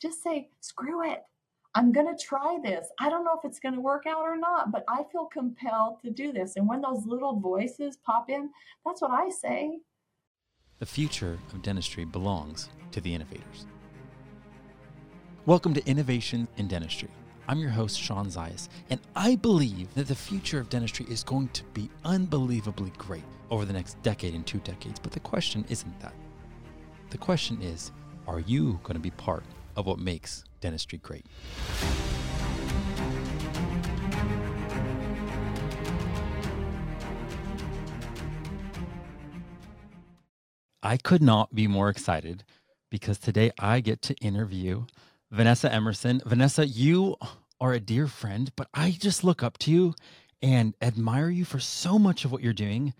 just say, screw it. I'm going to try this. I don't know if it's going to work out or not, but I feel compelled to do this. And when those little voices pop in, that's what I say. The future of dentistry belongs to the innovators. Welcome to Innovation in Dentistry. I'm your host, Shawn Zajas, and I believe that the future of dentistry is going to be unbelievably great over the next decade and two decades. But the question isn't that. The question is, are you going to be part of what makes dentistry great? I could not be more excited because today I get to interview Vanessa Emerson. Vanessa, you are a dear friend, but I just look up to you and admire you for so much of what you're doing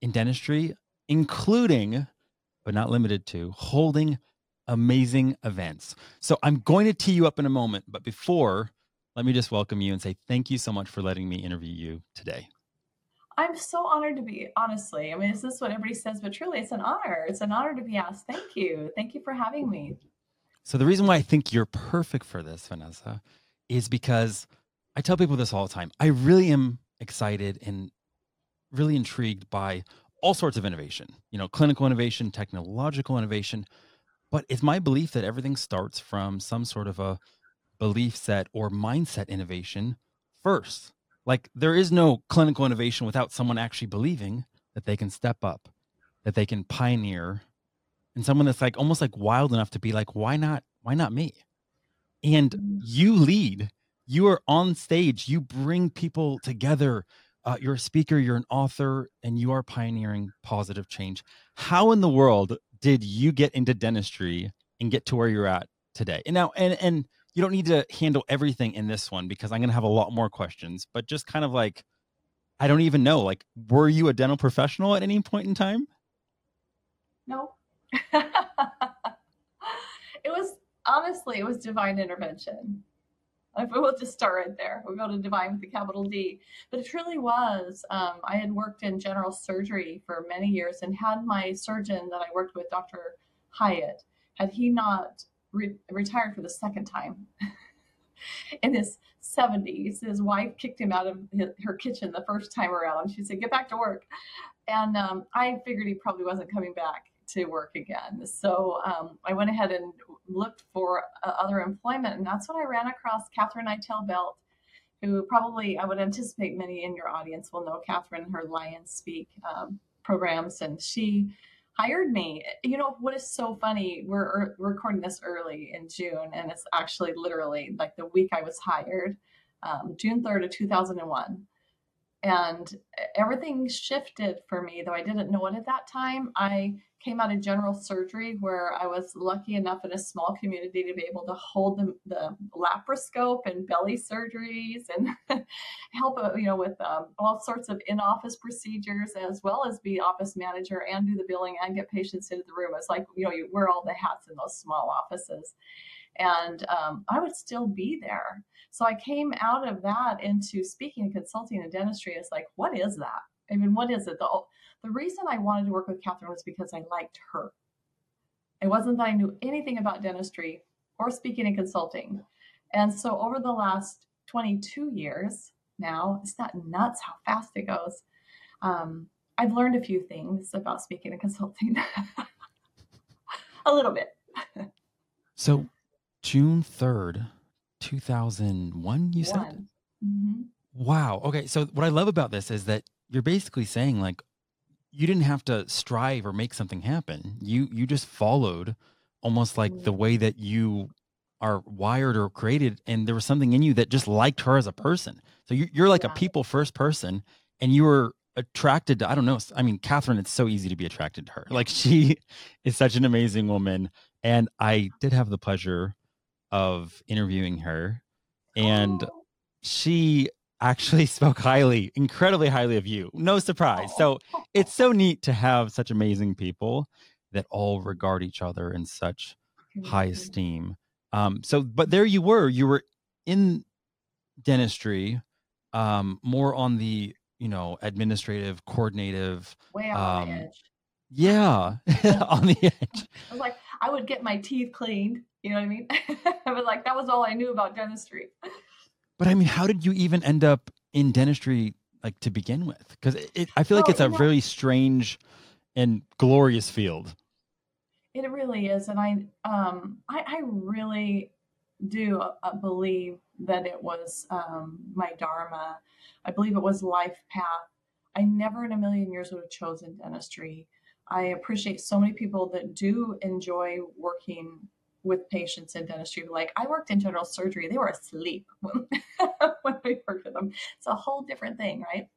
in dentistry, including, but not limited to, holding amazing events. So I'm going to tee you up in a moment, but before, let me just welcome you and say thank you so much for letting me interview you today. I'm so honored to be, honestly. I mean, is this what everybody says? But truly, it's an honor. It's an honor to be asked. Thank you. Thank you for having me. So, the reason why I think you're perfect for this, Vanessa, is because I tell people this all the time. I really am excited and really intrigued by all sorts of innovation, you know, clinical innovation, technological innovation. But it's my belief that everything starts from some sort of a belief set or mindset innovation first. Like there is no clinical innovation without someone actually believing that they can step up, that they can pioneer, and someone that's like almost like wild enough to be like, why not? Why not me? And mm. you lead. You are on stage. You bring people together uh, you're a speaker, you're an author, and you are pioneering positive change. How in the world did you get into dentistry and get to where you're at today? And now, and and you don't need to handle everything in this one because I'm going to have a lot more questions. But just kind of like, I don't even know. Like, were you a dental professional at any point in time? No. it was honestly, it was divine intervention. If we'll just start right there. We'll go to divine with the capital D. But it truly was. Um, I had worked in general surgery for many years and had my surgeon that I worked with, Dr. Hyatt, had he not re- retired for the second time in his 70s, his wife kicked him out of his, her kitchen the first time around. She said, Get back to work. And um, I figured he probably wasn't coming back to work again. So um, I went ahead and looked for uh, other employment, and that's when I ran across Katherine Eitel Belt, who probably I would anticipate many in your audience will know Katherine and her LionSpeak um, programs, and she hired me. You know what is so funny? We're, we're recording this early in June, and it's actually literally like the week I was hired, um, June third of two thousand and everything shifted for me though i didn't know it at that time i came out of general surgery where I was lucky enough in a small community to be able to hold the, the laparoscope and belly surgeries and help, uh, you know, with um, all sorts of in-office procedures as well as be office manager and do the billing and get patients into the room. It's like, you know, you wear all the hats in those small offices. And um, I would still be there. So I came out of that into speaking and consulting and dentistry. It's like, what is that? I mean, what is it? The, the reason I wanted to work with Katherine was because I liked her. It wasn't that I knew anything about dentistry or speaking and consulting. And so over the last 22 years now, it's not nuts how fast it goes. Um, I've learned a few things about speaking and consulting. a little bit. so June 3rd, 2001, you said? Mm-hmm. Wow. Okay. So what I love about this is that you're basically saying like you didn't have to strive or make something happen. You you just followed almost like the way that you are wired or created and there was something in you that just liked her as a person. So you, you're like yeah. a people first person and you were attracted to, I don't know. I mean, Katherine, it's so easy to be attracted to her. Like she is such an amazing woman. And I did have the pleasure of interviewing her and oh. she actually spoke highly, incredibly highly of you. No surprise. So it's so neat to have such amazing people that all regard each other in such high esteem. Um, so, but there you were, you were in dentistry, um, more on the, you know, administrative, coordinative. Way on um, the edge. Yeah, on the edge. I was like, I would get my teeth cleaned You know what I mean? I was like, that was all I knew about dentistry. But I mean, how did you even end up in dentistry like to begin with? Because I feel like well, it's a very strange and glorious field. It really is, and I um I, I really do uh, believe that it was um, my dharma. I believe it was life path. I never in a million years would have chosen dentistry. I appreciate so many people that do enjoy working with patients in dentistry. Like I worked in general surgery, they were asleep when, when we worked with them. It's a whole different thing, right?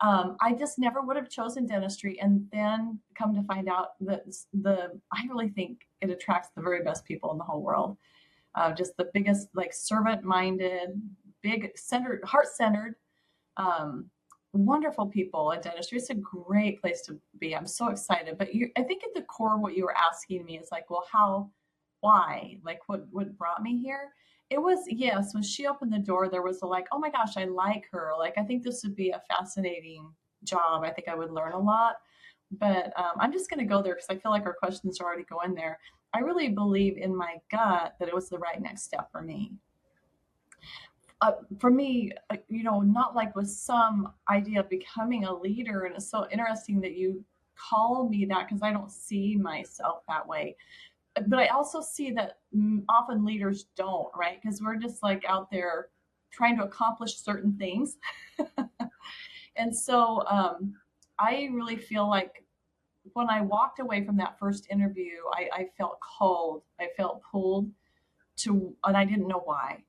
Um, I just never would have chosen dentistry, and then come to find out that the I really think it attracts the very best people in the whole world. Uh, just the biggest, like servant-minded, big centered, heart-centered. Um, wonderful people at dentistry. It's a great place to be. I'm so excited. But you, I think at the core, what you were asking me is like, well, how why, like what what brought me here. It was yes, when she opened the door, there was a like, oh my gosh, I like her. Like I think this would be a fascinating job. I think I would learn a lot. But um, I'm just going to go there because I feel like our questions are already going there. I really believe in my gut that it was the right next step for me. Uh, for me, uh, you know, not like with some idea of becoming a leader. And it's so interesting that you call me that because I don't see myself that way but I also see that often leaders don't, right? Because we're just like out there trying to accomplish certain things. and so um, I really feel like when I walked away from that first interview, I, I felt cold. I felt pulled to, and I didn't know why.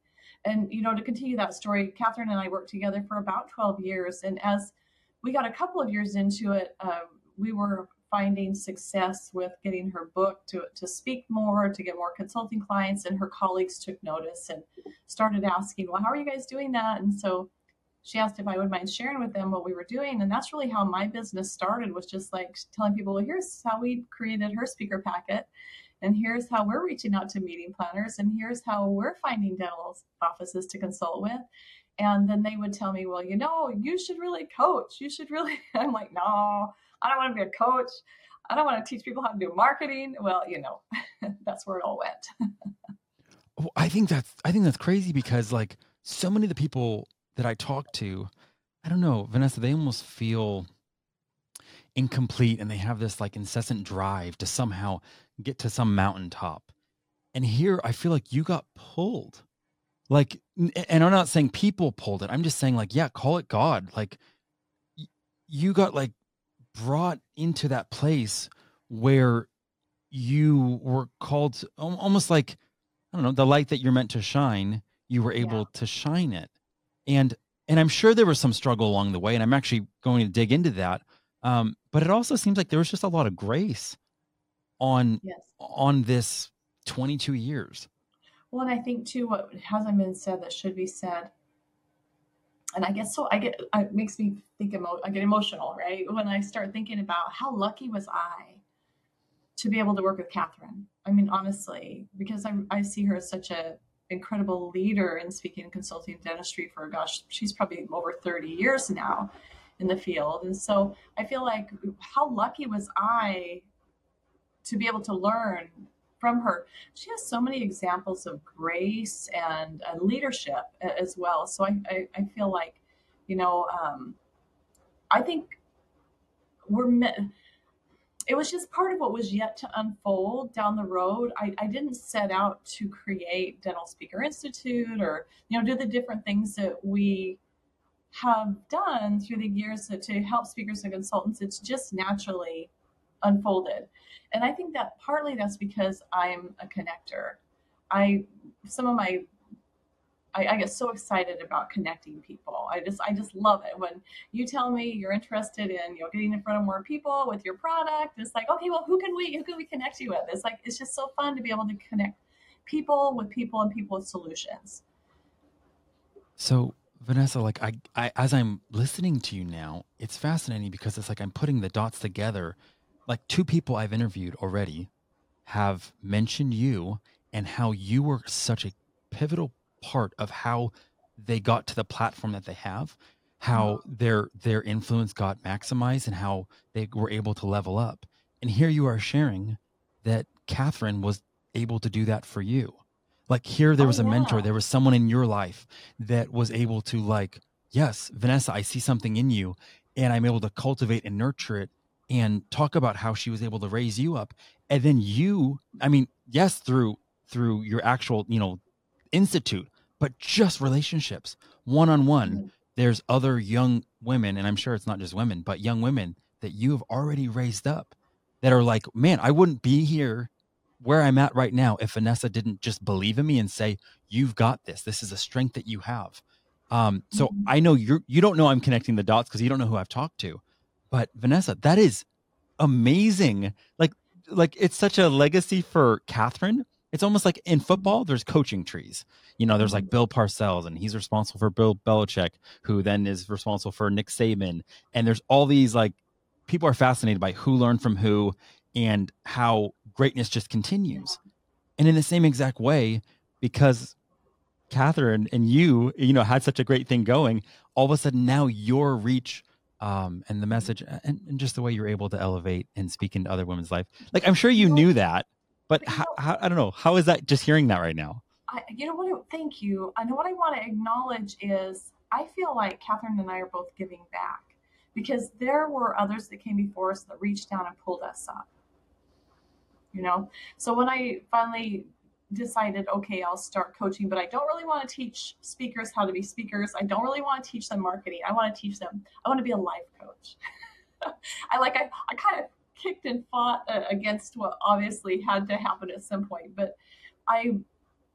And, you know, to continue that story, Catherine and I worked together for about 12 years. And as we got a couple of years into it, um, we were finding success with getting her book to, to speak more, to get more consulting clients, and her colleagues took notice and started asking, Well, how are you guys doing that? And so she asked if I would mind sharing with them what we were doing. And that's really how my business started was just like telling people, well, here's how we created her speaker packet. And here's how we're reaching out to meeting planners. And here's how we're finding dental offices to consult with. And then they would tell me, well, you know, you should really coach. You should really. I'm like, no, I don't want to be a coach. I don't want to teach people how to do marketing. Well, you know, that's where it all went. well, I think that's I think that's crazy because like so many of the people that I talk to, I don't know, Vanessa, they almost feel incomplete and they have this like incessant drive to somehow get to some mountaintop. And here I feel like you got pulled. Like and I'm not saying people pulled it. I'm just saying like yeah, call it God. Like you got like brought into that place where you were called to, almost like I don't know the light that you're meant to shine. You were able yeah. to shine it, and and I'm sure there was some struggle along the way, and I'm actually going to dig into that. Um, but it also seems like there was just a lot of grace on yes. on this 22 years. Well, and I think too, what hasn't been said that should be said and I guess so I get it makes me think emo- I get emotional, right? When I start thinking about how lucky was I to be able to work with Katherine. I mean, honestly, because I, I see her as such a incredible leader in speaking and consulting dentistry for gosh, she's probably over 30 years now in the field. And so I feel like how lucky was I to be able to learn from her. She has so many examples of grace and leadership as well. So I, I, I, feel like, you know, um, I think we're met. It was just part of what was yet to unfold down the road. I, I didn't set out to create Dental Speaker Institute or, you know, do the different things that we have done through the years to, to help speakers and consultants. It's just naturally unfolded. And I think that partly that's because I'm a connector. I some of my I, I, get so excited about connecting people. I just I just love it when you tell me you're interested in you know getting in front of more people with your product. It's like okay, well, who can we who can we connect you with? It's like it's just so fun to be able to connect people with people and people with solutions. So Vanessa, like I, I as I'm listening to you now, it's fascinating because it's like I'm putting the dots together like two people I've interviewed already have mentioned you and how you were such a pivotal part of how they got to the platform that they have, how mm-hmm. their their influence got maximized and how they were able to level up. And here you are sharing that Katherine was able to do that for you. Like here, there Oh was a mentor, yeah. there was someone in your life that was able to, like, yes, Vanessa, I see something in you, and I'm able to cultivate and nurture it and talk about how she was able to raise you up. And then you, I mean, yes, through through your actual, you know, institute, but just relationships, one on one. There's other young women, and I'm sure it's not just women, but young women that you have already raised up that are like, man, I wouldn't be here where I'm at right now if Vanessa didn't just believe in me and say, "You've got this. This is a strength that you have." Um, so Mhm. I know you're you don't know I'm connecting the dots because you don't know who I've talked to, but Vanessa, that is amazing. Like like it's such a legacy for Katherine. It's almost like in football, there's coaching trees. You know, there's like mm-hmm. Bill Parcells, and he's responsible for Bill Belichick, who then is responsible for Nick Saban. And there's all these like people are fascinated by who learned from who and how greatness just continues. And in the same exact way, because Katherine and you, you know, had such a great thing going, all of a sudden now your reach um, and the message and, and just the way you're able to elevate and speak into other women's life. Like I'm sure you knew that, but how, how, I don't know. How is that just hearing that right now? I, you know what? I- Thank you. I know what I want to acknowledge is I feel like Katherine and I are both giving back because there were others that came before us that reached down and pulled us up. You know, so when I finally decided, okay, I'll start coaching, but I don't really want to teach speakers how to be speakers. I don't really want to teach them marketing. I want to teach them. I want to be a life coach. I like I, I kind of kicked and fought uh, against what obviously had to happen at some point, but I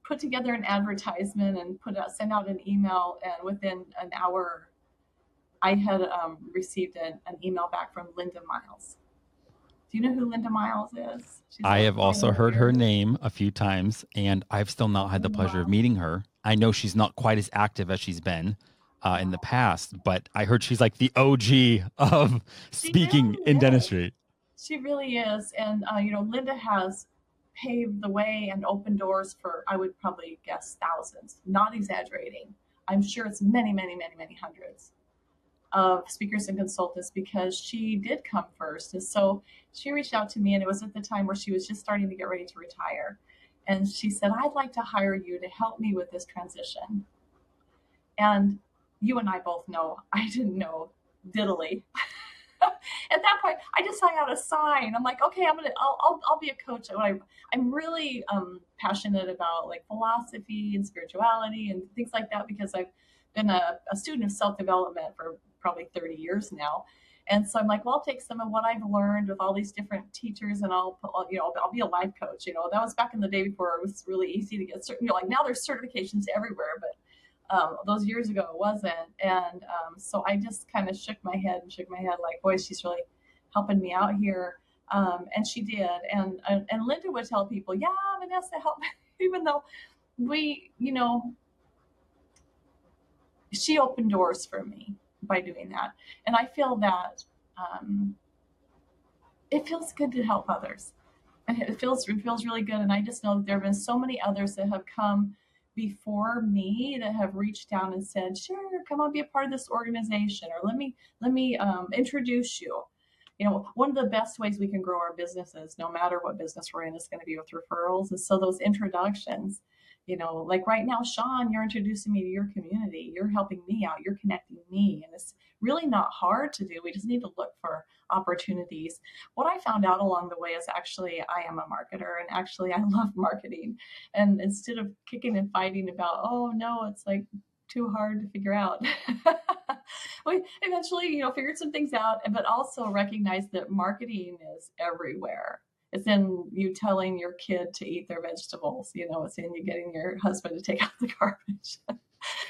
put together an advertisement and put out sent out an email and within an hour I had um, received an, an email back from Linda Miles. Do you know who Linda Miles is? She's I have also heard her name a few times, and I've still not had the pleasure of meeting her. I know she's not quite as active as she's been uh, in the past, but I heard she's like the OG of speaking really in is. dentistry. She really is. And, uh, you know, Linda has paved the way and opened doors for, I would probably guess, thousands, not exaggerating. I'm sure it's many, many, many, many hundreds of speakers and consultants because she did come first. And so she reached out to me, and it was at the time where she was just starting to get ready to retire. And she said, I'd like to hire you to help me with this transition. And you and I both know I didn't know diddly. At that point, I just hung out a sign. I'm like, okay, I'm gonna, I'll, I'll, I'll be a coach. I, I'm really um, passionate about like philosophy and spirituality and things like that because I've been a, a student of self development for probably 30 years now. And so I'm like, well, I'll take some of what I've learned with all these different teachers, and I'll, you know, I'll be a life coach. You know, that was back in the day before it was really easy to get certain. You know, like now there's certifications everywhere, but um, those years ago it wasn't. And um, so I just kind of shook my head and shook my head, like, boy, she's really helping me out here. Um, and she did. And, and and Linda would tell people, yeah, Vanessa, help, even though we, you know, she opened doors for me by doing that. And I feel that um, it feels good to help others. And it feels it feels really good. And I just know that there have been so many others that have come before me that have reached down and said, "Sure, come on, be a part of this organization," or "Let me let me um, introduce you." You know, one of the best ways we can grow our businesses, no matter what business we're in, is going to be with referrals. And so those introductions, you know, like right now, Shawn, you're introducing me to your community. You're helping me out. You're connecting me. And it's really not hard to do. We just need to look for opportunities. What I found out along the way is actually I am a marketer and actually I love marketing. And instead of kicking and fighting about, oh no, it's like too hard to figure out. we eventually, you know, figured some things out, but also recognize that marketing is everywhere. It's in you telling your kid to eat their vegetables. You know, it's in you getting your husband to take out the garbage.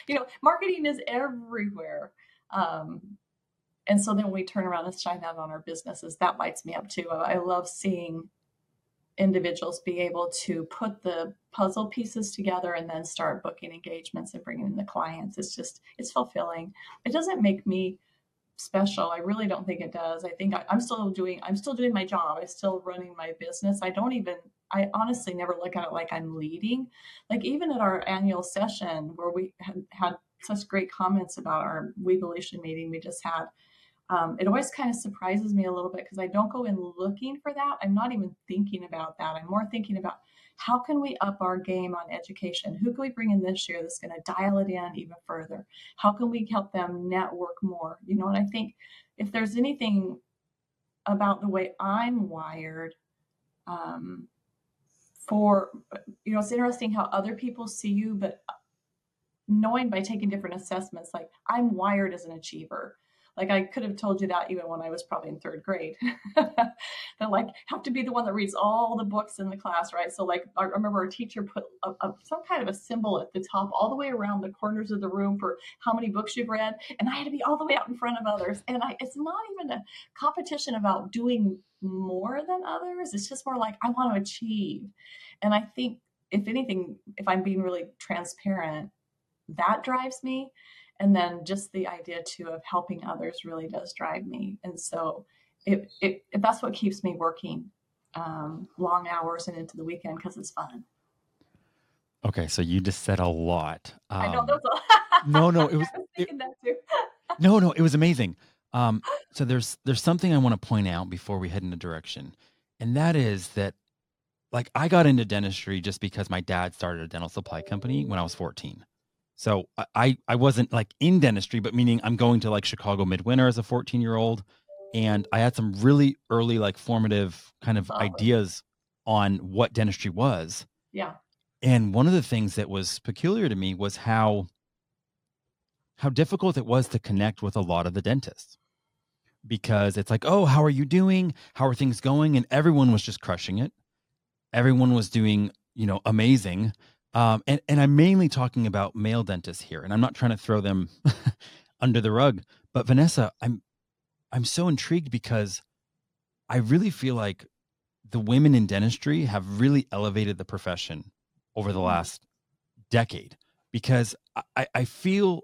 you know, marketing is everywhere. Um, and so then we turn around and shine that on our businesses, that lights me up too. I love seeing individuals be able to put the puzzle pieces together and then start booking engagements and bringing in the clients. It's just, it's fulfilling. It doesn't make me special. I really don't think it does. I think I, am still doing, I'm still doing my job. I'm still running my business. I don't even, I honestly never look at it like I'm leading. Like even at our annual session where we had, had such great comments about our Weevolution meeting we just had, um, it always kind of surprises me a little bit because I don't go in looking for that. I'm not even thinking about that. I'm more thinking about, how can we up our game on education? Who can we bring in this year that's going to dial it in even further? How can we help them network more? You know, and I think if there's anything about the way I'm wired, um, for you know, it's interesting how other people see you, but knowing by taking different assessments, like I'm wired as an achiever. Like I could have told you that even when I was probably in third grade. that like have to be the one that reads all the books in the class, right? So like I remember our teacher put a, a, some kind of a symbol at the top, all the way around the corners of the room for how many books you've read, and I had to be all the way out in front of others. And I, it's not even a competition about doing more than others. It's just more like I want to achieve. And I think if anything, if I'm being really transparent, that drives me and then just the idea too of helping others really does drive me. And so it, it, it that's what keeps me working um, long hours and into the weekend because it's fun. Okay so you just said a lot um, i know those no no it was, it, no no it was amazing. Um, so there's there's something i want to point out before we head in a direction and that is that like i got into dentistry just because my dad started a dental supply company when i was 14 so I I wasn't like in dentistry, but meaning I'm going to like Chicago midwinter as a 14 year old, and I had some really early like formative kind of ideas on what dentistry was. Yeah. And one of the things that was peculiar to me was how how difficult it was to connect with a lot of the dentists because it's like, oh, how are you doing? How are things going? And everyone was just crushing it. Everyone was doing, you know, amazing. Um, and, and I'm mainly talking about male dentists here, and I'm not trying to throw them under the rug. But Vanessa, I'm I'm so intrigued because I really feel like the women in dentistry have really elevated the profession over the mm-hmm. last decade because I, I feel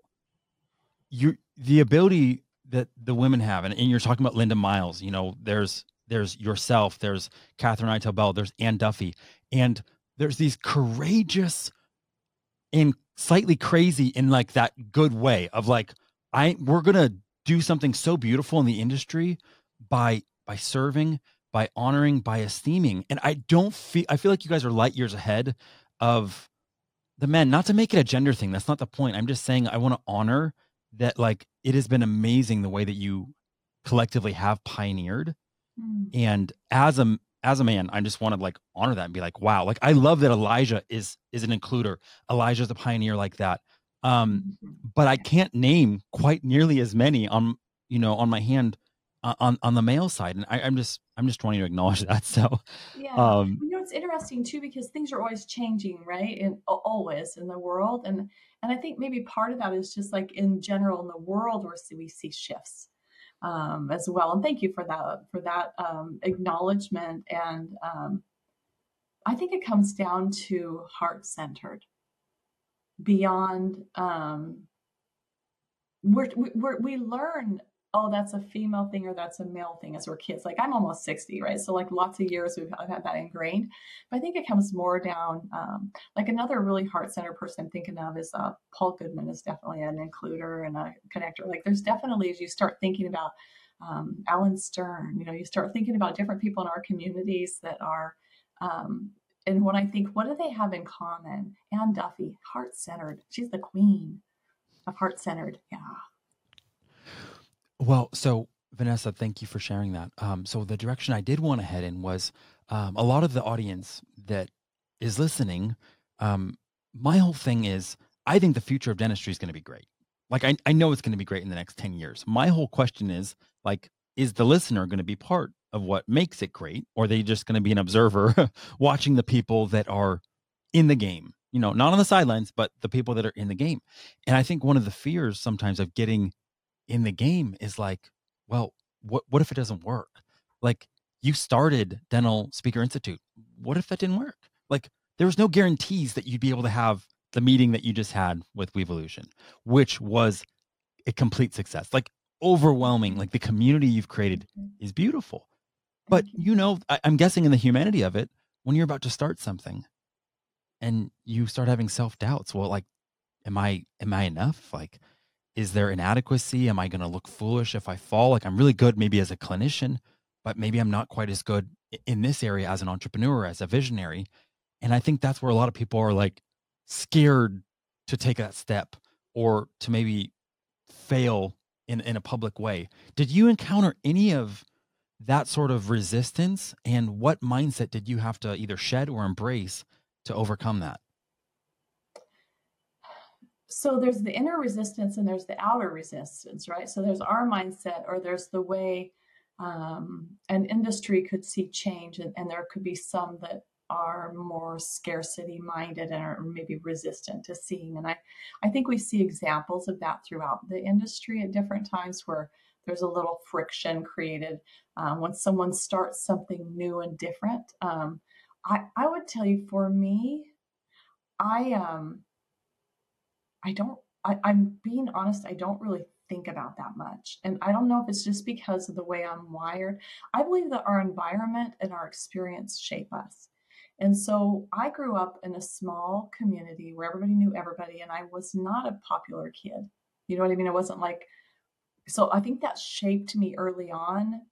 you the ability that the women have, and, and you're talking about Linda Miles, you know, there's there's yourself, there's Katherine Eitel Belt, there's Anne Duffy, and there's these courageous and slightly crazy in like that good way of like I we're gonna do something so beautiful in the industry by by serving, by honoring, by esteeming. And I don't feel I feel like you guys are light years ahead of the men. Not to make it a gender thing. That's not the point. I'm just saying I want to honor that like it has been amazing the way that you collectively have pioneered. Mm. And as a as a man, I just want to like honor that and be like, wow, like I love that Elijah is is an includer. Elijah's a pioneer like that. Um, mm-hmm. but I can't name quite nearly as many on you know on my hand uh, on on the male side, and I, am just I'm just wanting to acknowledge that. So yeah, um, you know it's interesting too because things are always changing, right? And always in the world, and and I think maybe part of that is just like in general in the world where we see shifts um, as well. And thank you for that for that um, acknowledgement. And um, I think it comes down to heart centered, beyond. Um, we're, we're, we learn oh, that's a female thing or that's a male thing as we're kids. Like I'm almost 60, right? So like lots of years we've had that ingrained. But I think it comes more down, um, like another really heart-centered person I'm thinking of is uh, Paul Goodman is definitely an includer and a connector. Like there's definitely, as you start thinking about um, Alan Stern, you know, you start thinking about different people in our communities that are, um, and when I think, what do they have in common? Anne Duffy, heart-centered. She's the queen of heart-centered. Yeah. Well, so Vanessa, thank you for sharing that. Um, so the direction I did want to head in was um, a lot of the audience that is listening. Um, my whole thing is, I think the future of dentistry is going to be great. Like I, I know it's going to be great in the next 10 years. My whole question is like, is the listener going to be part of what makes it great? Or are they just going to be an observer watching the people that are in the game? You know, not on the sidelines, but the people that are in the game. And I think one of the fears sometimes of getting in the game is like, well, what what if it doesn't work? Like you started Dental Speaker Institute. What if that didn't work? Like there was no guarantees that you'd be able to have the meeting that you just had with Weevolution, which was a complete success. Like overwhelming. Like the community you've created mm-hmm. is beautiful. But you know, I, I'm guessing in the humanity of it, when you're about to start something and you start having self doubts, well, like, am I am I enough? Like, is there inadequacy? Am I going to look foolish if I fall? Like I'm really good maybe as a clinician, but maybe I'm not quite as good in this area as an entrepreneur, as a visionary. And I think that's where a lot of people are like scared to take that step or to maybe fail in, in a public way. Did you encounter any of that sort of resistance? And what mindset did you have to either shed or embrace to overcome that? So there's the inner resistance and there's the outer resistance, right? So there's our mindset or there's the way um, an industry could see change, and, and there could be some that are more scarcity minded and are maybe resistant to seeing. And I, I think we see examples of that throughout the industry at different times where there's a little friction created um, when someone starts something new and different. Um, I, I would tell you for me, I um I don't I, I'm being honest, I don't really think about that much. And I don't know if it's just because of the way I'm wired. I believe that our environment and our experience shape us. And so I grew up in a small community where everybody knew everybody, and I was not a popular kid. You know what I mean? It wasn't like, so I think that shaped me early on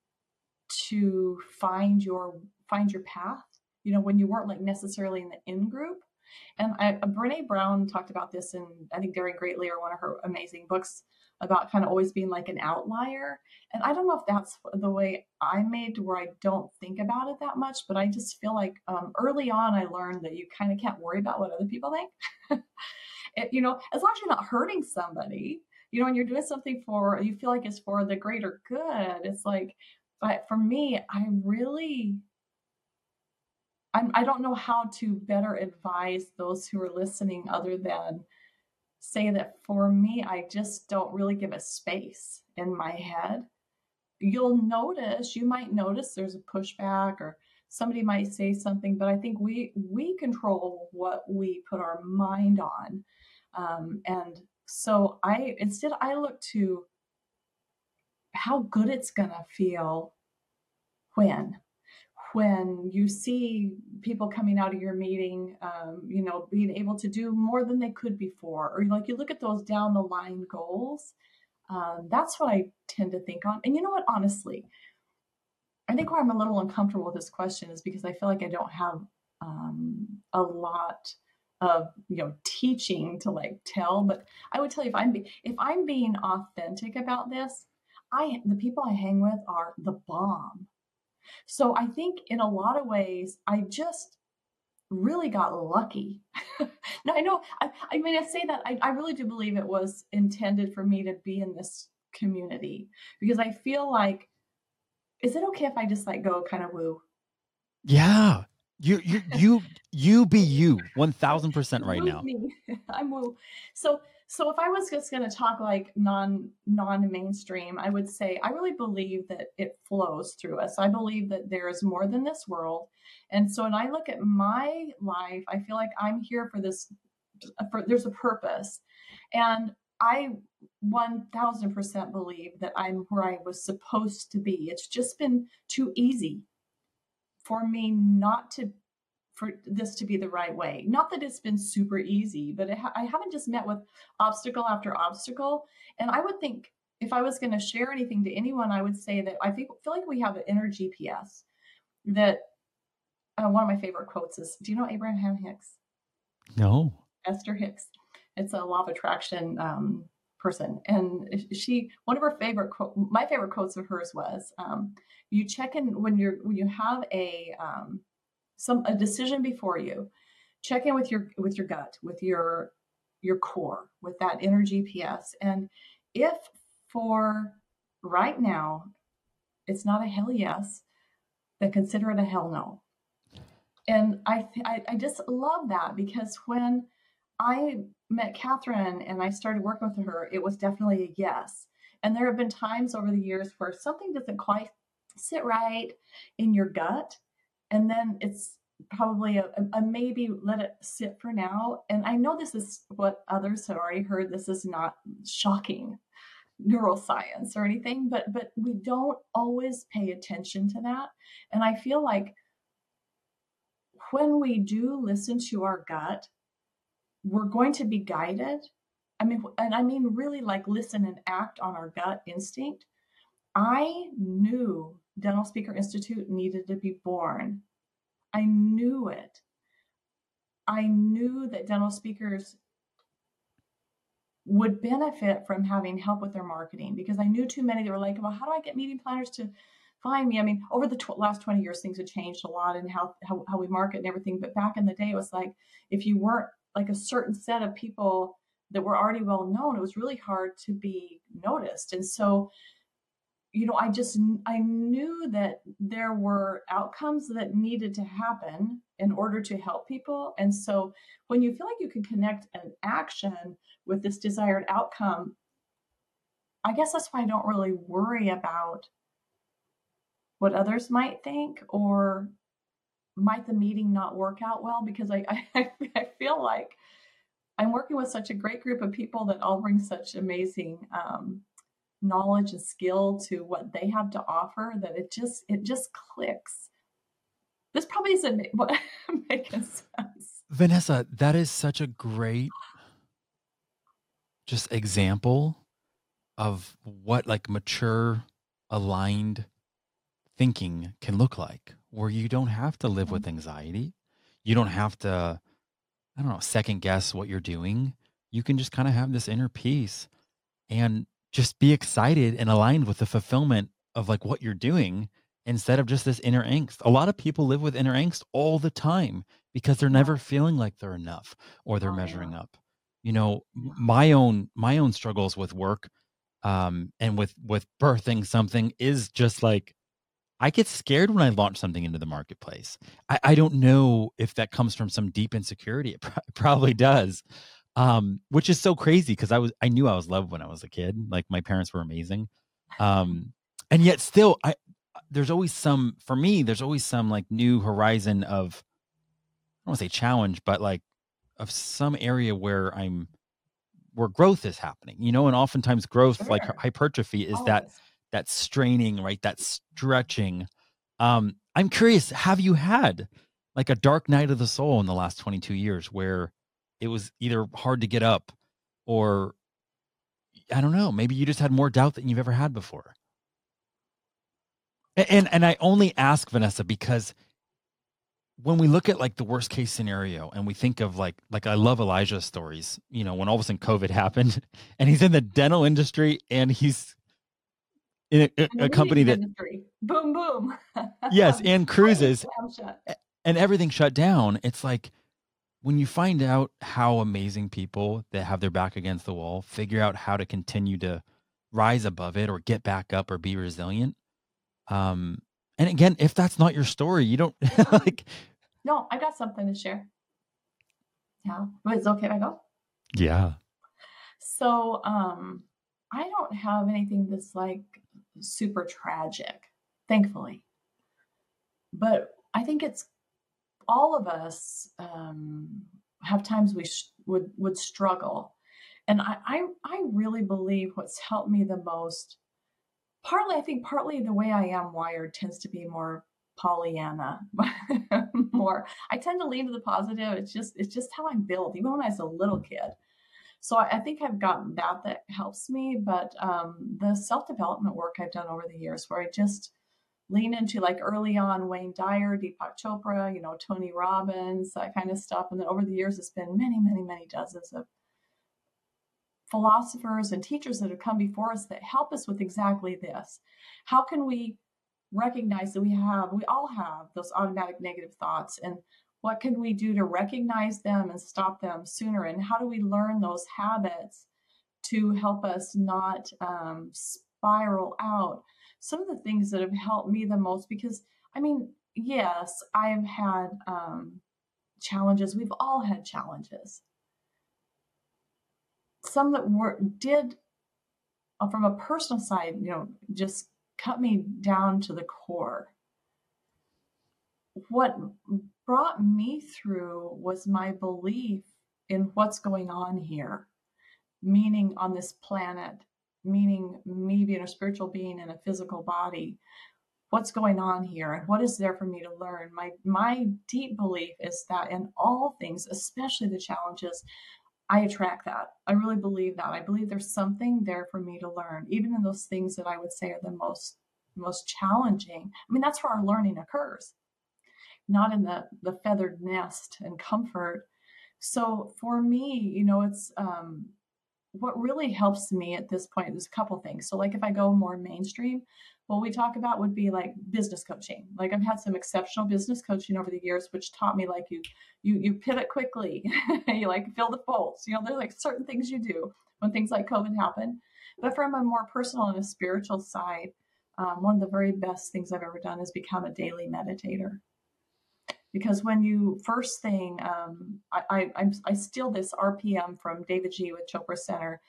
to find your find your path. You know, when you weren't like necessarily in the in group. And I, Brene Brown talked about this in I think Daring Greatly or one of her amazing books about kind of always being like an outlier. And I don't know if that's the way I'm made where I don't think about it that much, but I just feel like um, early on I learned that you kind of can't worry about what other people think. it, you know, as long as you're not hurting somebody, you know, when you're doing something for, you feel like it's for the greater good. It's like, but for me, I really I'm, I don't know how to better advise those who are listening other than say that for me, I just don't really give a space in my head. You'll notice, you might notice there's a pushback or somebody might say something, but I think we we control what we put our mind on. Um, and so I instead I look to how good it's gonna feel when when you see people coming out of your meeting, um, you know, being able to do more than they could before, or like you look at those down the line goals, um, that's what I tend to think on. And you know what, honestly, I think where I'm a little uncomfortable with this question is because I feel like I don't have um, a lot of you know teaching to like tell. But I would tell you if I'm be- if I'm being authentic about this, I the people I hang with are the bomb so I think in a lot of ways, I just really got lucky. now I know, I, I, mean, I say that I, I really do believe it was intended for me to be in this community because I feel like, is it okay if I just like go kind of woo? Yeah. You you you you be you one thousand percent right now. I'm woo. So so if I was just going to talk like non non mainstream, I would say I really believe that it flows through us. I believe that there is more than this world, and so when I look at my life, I feel like I'm here for this. For there's a purpose, and I 1000% believe that I'm where I was supposed to be. It's just been too easy for me not to for this to be the right way. Not that it's been super easy, but ha- I haven't just met with obstacle after obstacle. And I would think if I was going to share anything to anyone, I would say that I think, feel like we have an inner GPS. That uh, one of my favorite quotes is Do you know Abraham Hicks? No. Esther Hicks. It's a law of attraction um, person. And she, one of her favorite, quote, my favorite quotes of hers was, um, you check in when you're, when you have a, um, some a decision before you. Check in with your with your gut with your your core with that inner gps and if for right now it's not a hell yes then consider it a hell no. And I, I i just love that because when i met katherine and i started working with her it was definitely a yes. And there have been times over the years where something doesn't quite sit right in your gut and then it's probably a, a, maybe let it sit for now. And i know this is what others have already heard. This is not shocking neuroscience or anything but but we don't always pay attention to that. And i feel like when we do listen to our gut we're going to be guided. I mean and i mean really like listen and act on our gut instinct. I knew dental speaker institute needed to be born I knew it. I knew that dental speakers would benefit from having help with their marketing because I knew too many that were like, well, how do I get meeting planners to find me? I mean, over the tw- last 20 years, things have changed a lot in how, how, how we market and everything. But back in the day, it was like, if you weren't like a certain set of people that were already well known, it was really hard to be noticed. And so, you know, I just, I knew that there were outcomes that needed to happen in order to help people. And so when you feel like you can connect an action with this desired outcome, I guess that's why I don't really worry about what others might think or might the meeting not work out well because I, I, I feel like I'm working with such a great group of people that all bring such amazing um, knowledge and skill to what they have to offer that it just it just clicks. This probably isn't what making sense. Vanessa, that is such a great just example of what like mature aligned thinking can look like where you don't have to live with mm-hmm. anxiety you don't have to i don't know second guess what you're doing you can just kind of have this inner peace and just be excited and aligned with the fulfillment of like what you're doing instead of just this inner angst. A lot of people live with inner angst all the time because they're never feeling like they're enough or they're oh, measuring up. You know my own my own struggles with work um and with with birthing something is just like i get scared when i launch something into the marketplace. I i don't know if that comes from some deep insecurity. It pr- probably does um which is so crazy because i was i knew i was loved when i was a kid like my parents were amazing um and yet still i there's always some for me there's always some like new horizon of i don't want to say challenge but like of some area where I'm where growth is happening, you know, and oftentimes growth sure. like hypertrophy is Always. that that straining, right? That stretching. Um, I'm curious, have you had like a dark night of the soul in the last 22 years where it was either hard to get up or I don't know, maybe you just had more doubt than you've ever had before. And and, and I only ask Vanessa because when we look at like the worst case scenario and we think of like like I love Elijah's stories, you know, when all of a sudden COVID happened and he's in the dental industry and he's in a, a, a company that industry. boom boom. yes, and cruises and everything shut down. It's like when you find out how amazing people that have their back against the wall figure out how to continue to rise above it or get back up or be resilient. Um, and again, if that's not your story, you don't like no, I got something to share. Yeah. But it's okay if I go? Yeah. So um I don't have anything that's like super tragic, thankfully. But I think it's all of us um, have times we sh- would would struggle, and I, I I really believe what's helped me the most. Partly, I think partly the way I am wired tends to be more Pollyanna more. I tend to lean to the positive. It's just it's just how I'm built, even when I was a little kid. So I, I think I've gotten that that helps me. But um, the self development work I've done over the years, where I just lean into like early on Wayne Dyer, Deepak Chopra, you know Tony Robbins, that kind of stuff, and then over the years it's been many, many, many dozens of philosophers and teachers that have come before us that help us with exactly this. How can we recognize that we have, we all have those automatic negative thoughts. And what can we do to recognize them and stop them sooner? And how do we learn those habits to help us not um, spiral out? Some of the things that have helped me the most, because I mean, yes, I've had um, challenges. We've all had challenges. Some that were did uh, from a personal side, you know, just cut me down to the core. What brought me through was my belief in what's going on here, meaning on this planet, meaning me being a spiritual being in a physical body. What's going on here and what is there for me to learn? My my deep belief is that in all things, especially the challenges, I attract that. I really believe that. I believe there's something there for me to learn, even in those things that I would say are the most most challenging. I mean, that's where our learning occurs, not in the the feathered nest and comfort. So for me, you know, it's um, what really helps me at this point is a couple things. So, like if I go more mainstream, what we talk about would be like business coaching. Like I've had some exceptional business coaching over the years, which taught me like you you you pivot quickly, you like fill the faults. You know, there's like certain things you do when things like COVID happen. But from a more personal and a spiritual side, um, one of the very best things I've ever done is become a daily meditator because when you first thing um, I, I, I steal this rpm from davidji with chopra center.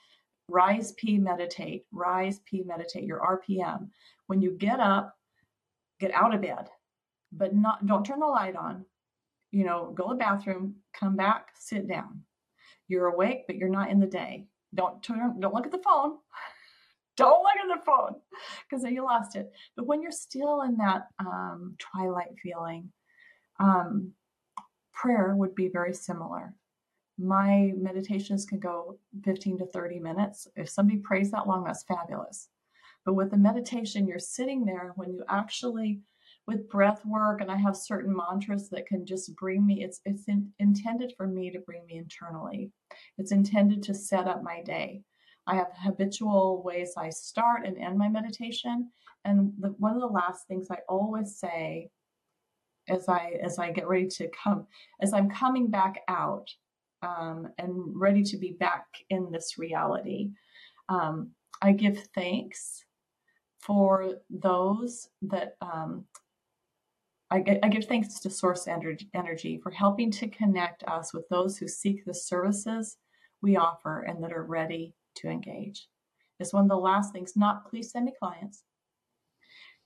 Rise p meditate. Rise p meditate your rpm when you get up get out of bed but not don't turn the light on. You know go to the bathroom come back sit down. You're awake but you're not in the day. Don't turn don't look at the phone. Don't look at the phone because then you lost it. But when you're still in that um, twilight feeling um, prayer would be very similar. My meditations can go 15 to 30 minutes. If somebody prays that long, that's fabulous. But with the meditation, you're sitting there when you actually, with breath work, and I have certain mantras that can just bring me, it's, it's in, intended for me to bring me internally. It's intended to set up my day. I have habitual ways I start and end my meditation. And the, one of the last things I always say as I as I get ready to come as I'm coming back out um, and ready to be back in this reality. Um, I give thanks for those that um, I, I, give thanks to Source Energy for helping to connect us with those who seek the services we offer and that are ready to engage. It's one of the last things, not please send me clients.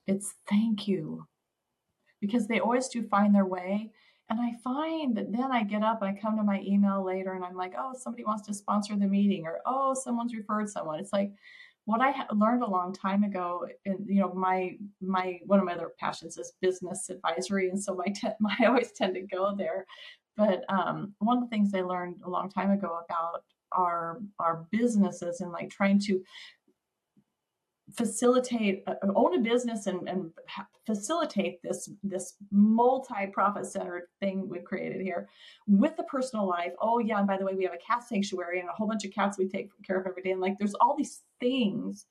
It's thank you because they always do find their way. And I find that then I get up and I come to my email later and I'm like, oh, somebody wants to sponsor the meeting or oh, someone's referred someone. It's like what I learned a long time ago. And you know, my my one of my other passions is business advisory, and so my te- I always tend to go there. But um, one of the things I learned a long time ago about our our businesses and like trying to facilitate uh, own a business and, and facilitate this this multi-profit centered thing we've created here with the personal life. Oh yeah and by the way we have a cat sanctuary and a whole bunch of cats we take care of every day. And like there's all these things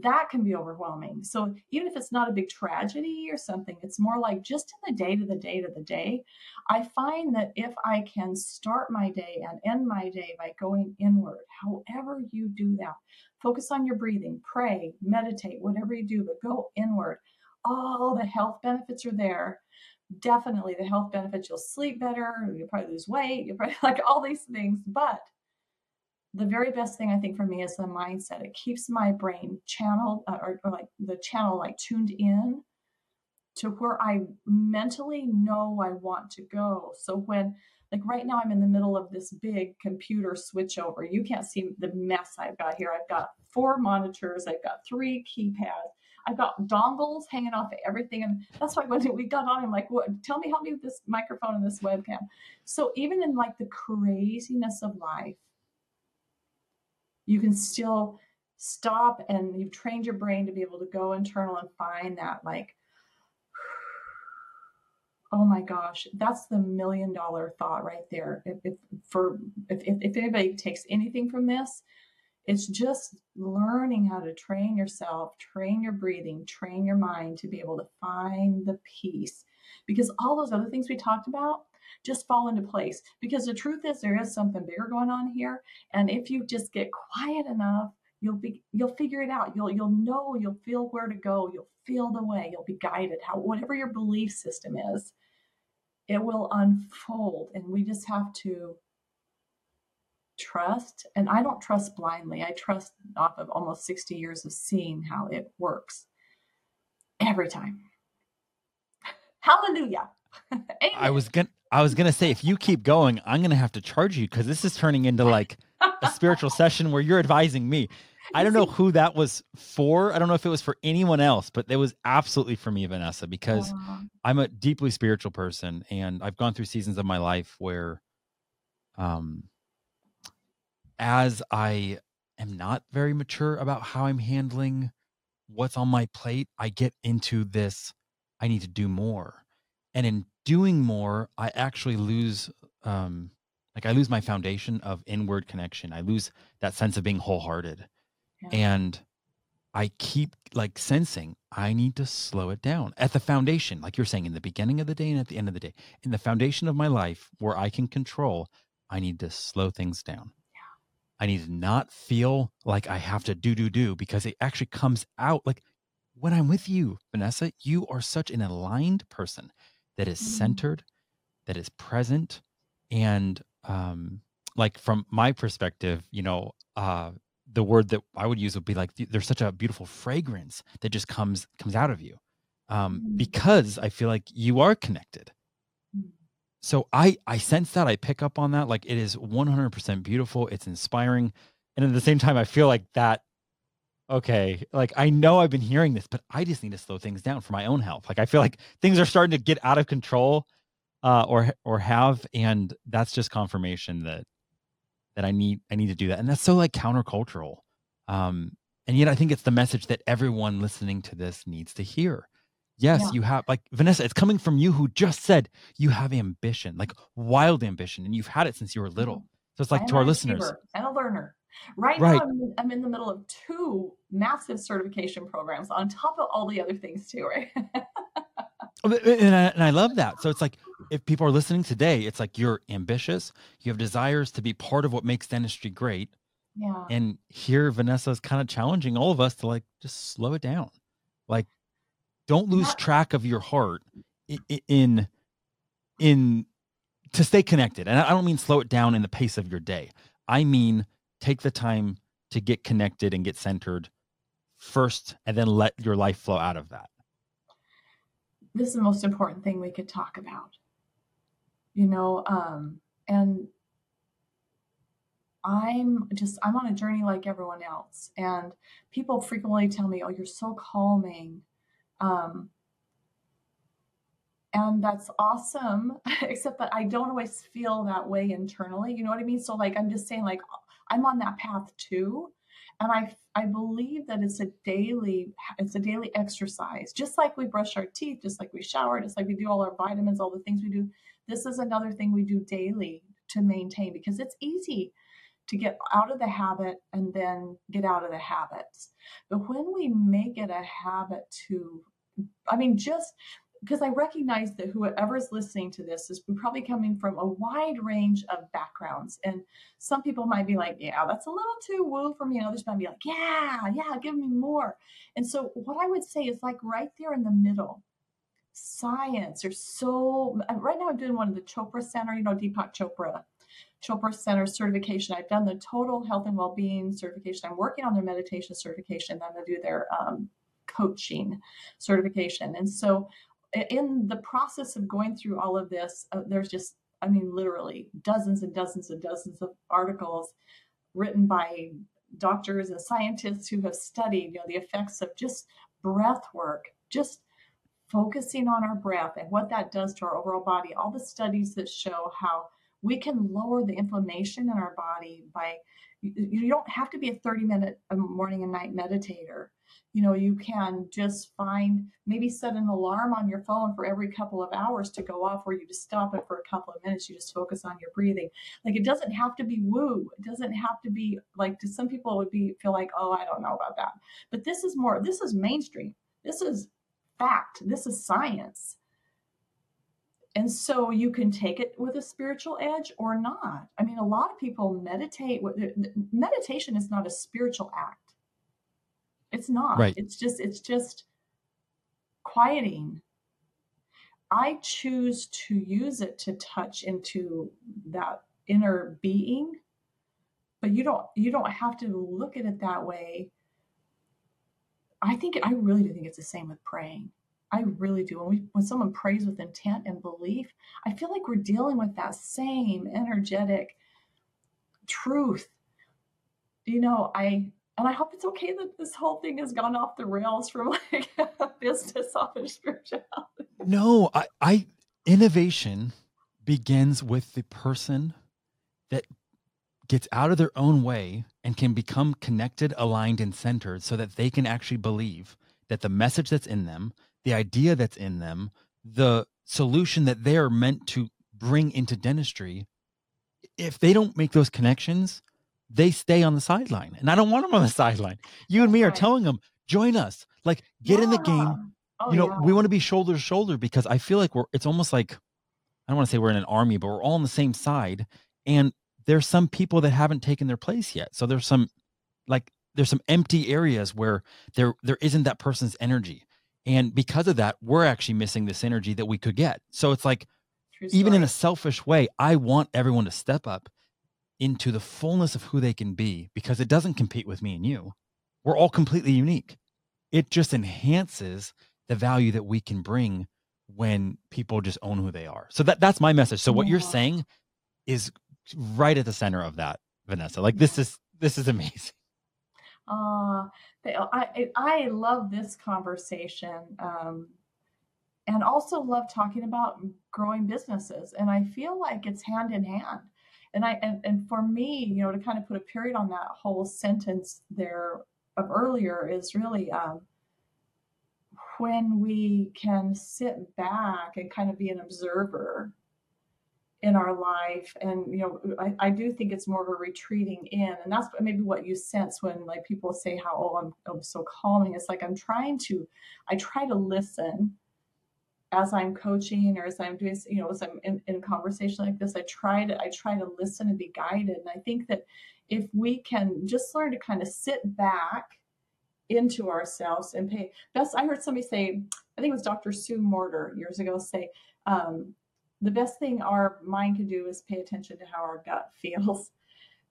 that can be overwhelming so even if it's not a big tragedy or something it's more like just in the day to the day to the day i find that if i can start my day and end my day by going inward however you do that Focus on your breathing, pray, meditate, whatever you do, but go inward. All the health benefits are there. Definitely the health benefits. You'll sleep better, you'll probably lose weight, you'll probably like all these things. But the very best thing I think for me is the mindset. It keeps my brain channeled uh, or, or like the channel like tuned in to where I mentally know I want to go. So when like right now, I'm in the middle of this big computer switchover. You can't see the mess I've got here. I've got four monitors, I've got three keypads, I've got dongles hanging off of everything. And that's why when we got on, I'm like, what, tell me, help me with this microphone and this webcam. So even in like the craziness of life, you can still stop and you've trained your brain to be able to go internal and find that like oh my gosh, that's the million dollar thought right there. If, if for if, if, if anybody takes anything from this, it's just learning how to train yourself, train your breathing, train your mind to be able to find the peace. Because all those other things we talked about just fall into place. Because the truth is there is something bigger going on here. And if you just get quiet enough, you'll be you'll figure it out. You'll you'll know, you'll feel where to go, you'll feel the way, you'll be guided, how whatever your belief system is it will unfold and we just have to trust and i don't trust blindly i trust off of almost 60 years of seeing how it works every time hallelujah i was gonna i was gonna say if you keep going i'm gonna have to charge you because this is turning into like a spiritual session where you're advising me I don't know who that was for. I don't know if it was for anyone else, but it was absolutely for me, Vanessa, because I'm a deeply spiritual person and I've gone through seasons of my life where um as I am not very mature about how I'm handling what's on my plate, I get into this I need to do more. And in doing more, I actually lose um Like I lose my foundation of inward connection. I lose that sense of being wholehearted. Yeah. And I keep like sensing I need to slow it down at the foundation, like you're saying, in the beginning of the day and at the end of the day, in the foundation of my life where I can control, I need to slow things down. Yeah. I need to not feel like I have to do, do, do because it actually comes out like when I'm with you, Vanessa, you are such an aligned person that is mm-hmm. centered, that is present. And um, like from my perspective, you know, uh, the word that I would use would be like there's such a beautiful fragrance that just comes comes out of you um, mm. because I feel like you are connected. So I I sense that I pick up on that like it is 100% beautiful. It's inspiring, and at the same time I feel like that. Okay, like I know I've been hearing this, but I just need to slow things down for my own health. Like I feel like things are starting to get out of control, uh, or or have, and that's just confirmation that that I need I need to do that. And that's so like countercultural. Um, and yet I think it's the message that everyone listening to this needs to hear. Yes, yeah. you have like Vanessa, it's coming from you who just said you have ambition, like wild ambition, and you've had it since you were little. Mm-hmm. So it's like I'm to our listeners. And a learner. Right, right. now I'm, I'm in the middle of two massive certification programs on top of all the other things too, right? Oh, and I, and I love that. So it's like if people are listening today, it's like you're ambitious, you have desires to be part of what makes dentistry great. Yeah. And here Vanessa is kind of challenging all of us to like just slow it down. Like don't lose yeah. track of your heart in in to stay connected. And I don't mean slow it down in the pace of your day. I mean take the time to get connected and get centered first and then let your life flow out of that. This is the most important thing we could talk about you know um and i'm just i'm on a journey like everyone else and people frequently tell me oh you're so calming um and that's awesome except that i don't always feel that way internally you know what i mean so like i'm just saying like i'm on that path too and i i believe that it's a daily it's a daily exercise just like we brush our teeth just like we shower just like we do all our vitamins all the things we do this is another thing we do daily to maintain because it's easy to get out of the habit and then get out of the habits. But when we make it a habit to, I mean, just because I recognize that whoever's listening to this is probably coming from a wide range of backgrounds. And some people might be like, yeah, that's a little too woo for me. And others might be like, yeah, yeah, give me more. And so, what I would say is like right there in the middle, science. or so right now I'm doing one of the Chopra Center, you know, Deepak Chopra. Chopra Center certification. I've done the total health and well-being certification. I'm working on their meditation certification. I'm going to do their um, coaching certification. And so, in the process of going through all of this, uh, there's just, I mean, literally dozens and dozens and dozens of articles written by doctors and scientists who have studied, you know, the effects of just breath work, just focusing on our breath and what that does to our overall body, all the studies that show how we can lower the inflammation in our body by you don't have to be a 30 minute morning and night meditator you know you can just find maybe set an alarm on your phone for every couple of hours to go off where you just stop it for a couple of minutes you just focus on your breathing like it doesn't have to be woo it doesn't have to be like to some people would be feel like oh i don't know about that but this is more this is mainstream this is fact. This is science. And so you can take it with a spiritual edge or not. I mean, a lot of people meditate. Meditation is not a spiritual act. It's not. Right. It's just it's just quieting. I choose to use it to touch into that inner being, but you don't you don't have to look at it that way I think I really do think it's the same with praying. I really do. When we when someone prays with intent and belief, I feel like we're dealing with that same energetic truth. You know, I and I hope it's okay that this whole thing has gone off the rails from like a business off of spirituality. No, I, I innovation begins with the person that gets out of their own way and can become connected, aligned, and centered so that they can actually believe that the message that's in them, the idea that's in them, the solution that they are meant to bring into dentistry if they don't make those connections, they stay on the sideline. And I don't want them on the sideline. You and me are telling them, join us. Like get in the game. Oh, you know, yeah. we want to be shoulder to shoulder because I feel like we're it's almost like I don't want to say we're in an army, but we're all on the same side. And there's some people that haven't taken their place yet. So there's some like there's some empty areas where there there isn't that person's energy. And because of that, we're actually missing this energy that we could get. So it's like even in a selfish way, I want everyone to step up into the fullness of who they can be because it doesn't compete with me and you. We're all completely unique. It just enhances the value that we can bring when people just own who they are. So that that's my message. So what you're saying is right at the center of that, Vanessa. Like this is this is amazing. Uh, I, I I love this conversation um, and also love talking about growing businesses. And I feel like it's hand in hand. And I and, and for me, you know, to kind of put a period on that whole sentence there of earlier is really um, when we can sit back and kind of be an observer in our life and you know I, I do think it's more of a retreating in. And that's maybe what you sense when like people say how oh I'm, I'm so calming. It's like i'm trying to i try to listen as i'm coaching or as i'm doing you know as i'm in, in conversation like this i try to i try to listen and be guided and i think that if we can just learn to kind of sit back into ourselves and pay best i heard somebody say i think it was dr sue Morter years ago say um, the best thing our mind can do is pay attention to how our gut feels.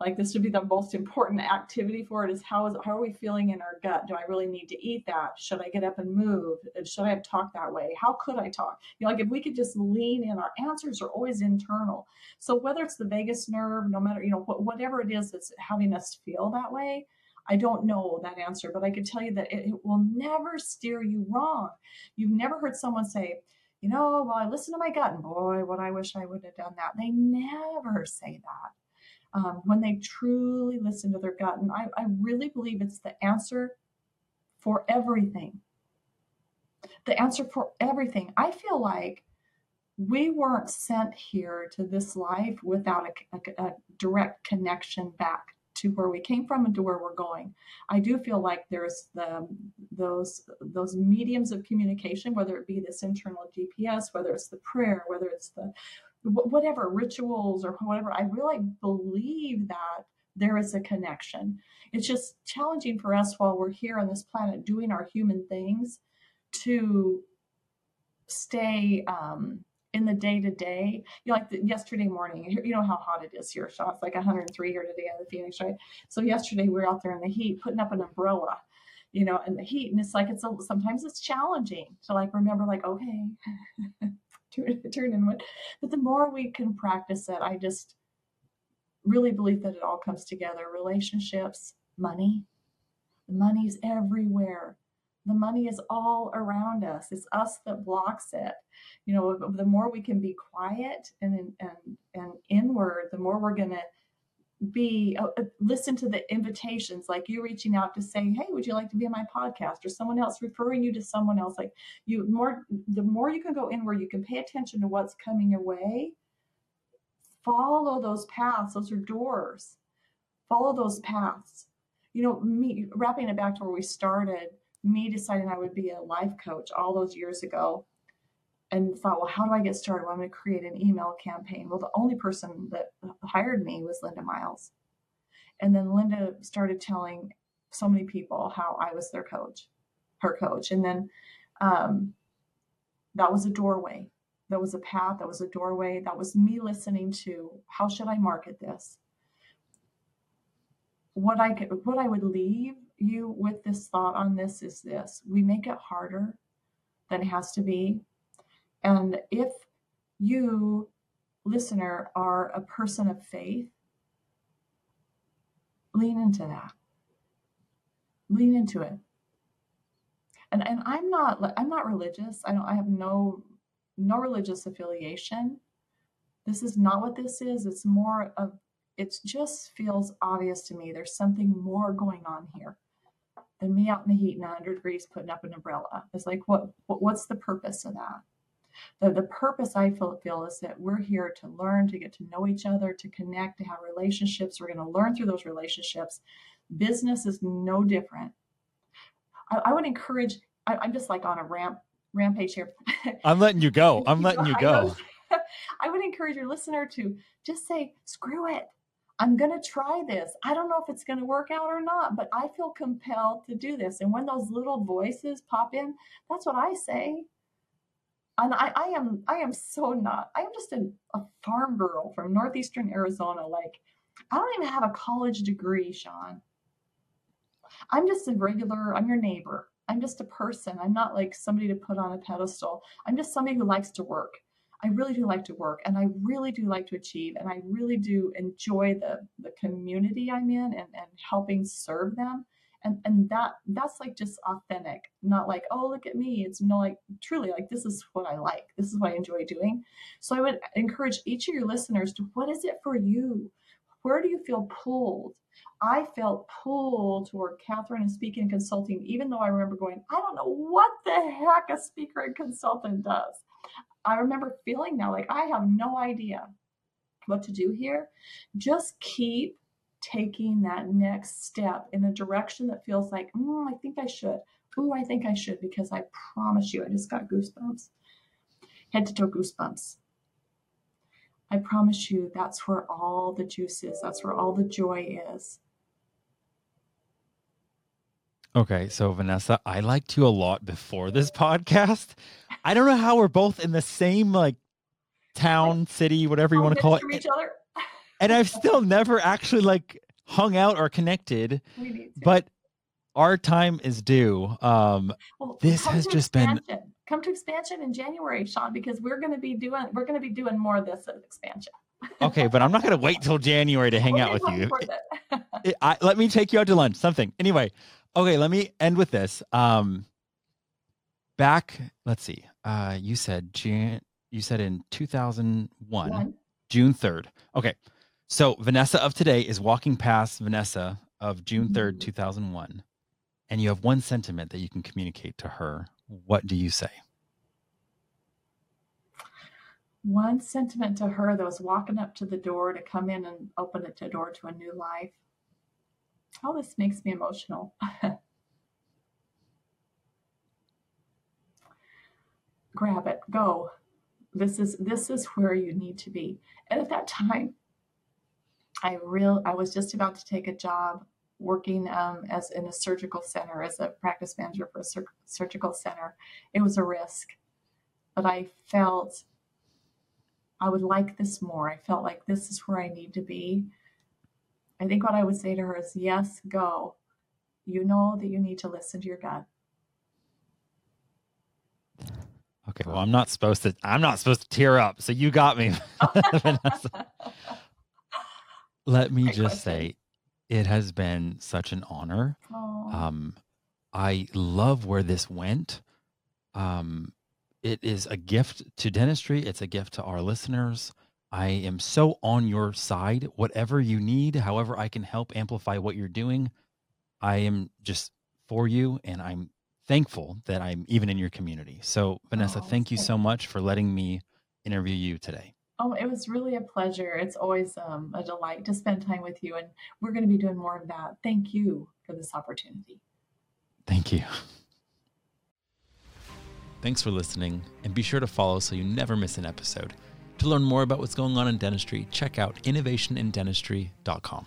Like this would be the most important activity for it is how is how are we feeling in our gut? Do I really need to eat that? Should I get up and move? Should I have talked that way? How could I talk? You know, like if we could just lean in, our answers are always internal. So whether it's the vagus nerve, no matter you know whatever it is that's having us feel that way, I don't know that answer, but I could tell you that it, it will never steer you wrong. You've never heard someone say, you know, well, I listened to my gut, and boy, what I wish I would have done that. They never say that um, when they truly listen to their gut. And I, I really believe it's the answer for everything. The answer for everything. I feel like we weren't sent here to this life without a, a, a direct connection back to where we came from and to where we're going. I do feel like there's the those those mediums of communication, whether it be this internal GPS, whether it's the prayer, whether it's the whatever rituals or whatever. I really believe that there is a connection. It's just challenging for us while we're here on this planet doing our human things to stay um, in the day to day. You know, like the, yesterday morning, you know how hot it is here. So it's like 103 here today in the Phoenix, right? So yesterday we were out there in the heat putting up an umbrella, you know, in the heat, and it's like it's a, sometimes it's challenging to like remember, like okay, turn in. But the more we can practice it, I just really believe that it all comes together. Relationships, money, the money's everywhere. The money is all around us. It's us that blocks it. You know, the more we can be quiet and and and inward, the more we're going to be uh, uh, listen to the invitations like you reaching out to say hey would you like to be on my podcast? or someone else referring you to someone else like you more the more you can go inward you can pay attention to what's coming your way. Follow those paths. Those are doors. Follow those paths. You know me wrapping it back to where we started me deciding i would be a life coach all those years ago and thought, well, how do I get started? Well, I'm going to create an email campaign. Well, the only person that hired me was Linda Miles. And then Linda started telling so many people how I was their coach, her coach. And then um, that was a doorway. That was a path. That was a doorway. That was me listening to how should I market this? What I could, what I would leave you with this thought on this is this: we make it harder than it has to be. And if you, listener, are a person of faith, lean into that. Lean into it. And and I'm not I'm not religious. I don't I have no no religious affiliation. This is not what this is. It's more of it just feels obvious to me there's something more going on here than me out in the heat and 100 degrees putting up an umbrella. It's like what, what what's the purpose of that? The, the purpose I feel, feel is that we're here to learn, to get to know each other, to connect, to have relationships. We're going to learn through those relationships. Business is no different. I, I would encourage, I, I'm just like on a ramp rampage here. I'm letting you go. I'm letting you go. I would encourage your listener to just say, screw it. I'm going to try this. I don't know if it's going to work out or not, but I feel compelled to do this. And when those little voices pop in, that's what I say. And I, I am I am so not. I am just a, a farm girl from northeastern Arizona. Like I don't even have a college degree, Shawn. I'm just a regular, I'm your neighbor. I'm just a person. I'm not like somebody to put on a pedestal. I'm just somebody who likes to work. I really do like to work and I really do like to achieve and I really do enjoy the the community I'm in and, and helping serve them. And and that that's like just authentic, not like, oh look at me. It's no like truly like this is what I like. This is what I enjoy doing. So I would encourage each of your listeners to what is it for you? Where do you feel pulled? I felt pulled toward Katherine and speaking and consulting, even though I remember going, I don't know what the heck a speaker and consultant does. I remember feeling now like I have no idea what to do here. Just keep taking that next step in a direction that feels like, mm, I think I should. Ooh, I think I should, because I promise you, I just got goosebumps. Head to toe goosebumps. I promise you, that's where all the juice is. That's where all the joy is. Okay, so Vanessa, I liked you a lot before this podcast. I don't know how we're both in the same like town, city, whatever you want to call it. Each other. And I've still never actually like hung out or connected. But our time is due. Um well, this has just expansion. been come to expansion in January, Shawn, because we're gonna be doing we're gonna be doing more of this at expansion. okay, but I'm not gonna wait till January to hang out with you. I, let me take you out to lunch, something. Anyway, Okay, let me end with this. Um, back, let's see. Uh, you said June. You said in 2001, One. June 3rd. Okay, so Vanessa of today is walking past Vanessa of June 3rd, mm-hmm. 2001, and you have one sentiment that you can communicate to her. What do you say? One sentiment to her that was walking up to the door to come in and open the door to a new life Oh, this makes me emotional. Grab it, go. This is this is where you need to be. And at that time, I real I was just about to take a job working um, as in a surgical center as a practice manager for a sur- surgical center. It was a risk, but I felt I would like this more. I felt like this is where I need to be. I think what I would say to her is, yes, go. You know that you need to listen to your gut. Okay, well, I'm not supposed to. I'm not supposed to tear up. So you got me, Let me Great just question. say, it has been such an honor. Um, I love where this went. Um, it is a gift to dentistry. It's a gift to our listeners. I am so on your side. Whatever you need, however I can help amplify what you're doing, I am just for you. And I'm thankful that I'm even in your community. So, Vanessa, oh, thank you so much for letting me interview you today. Oh, it was really a pleasure. It's always um, a delight to spend time with you. And we're going to be doing more of that. Thank you for this opportunity. Thank you. Thanks for listening, and be sure to follow so you never miss an episode. To learn more about what's going on in dentistry, check out innovationindentistry.com.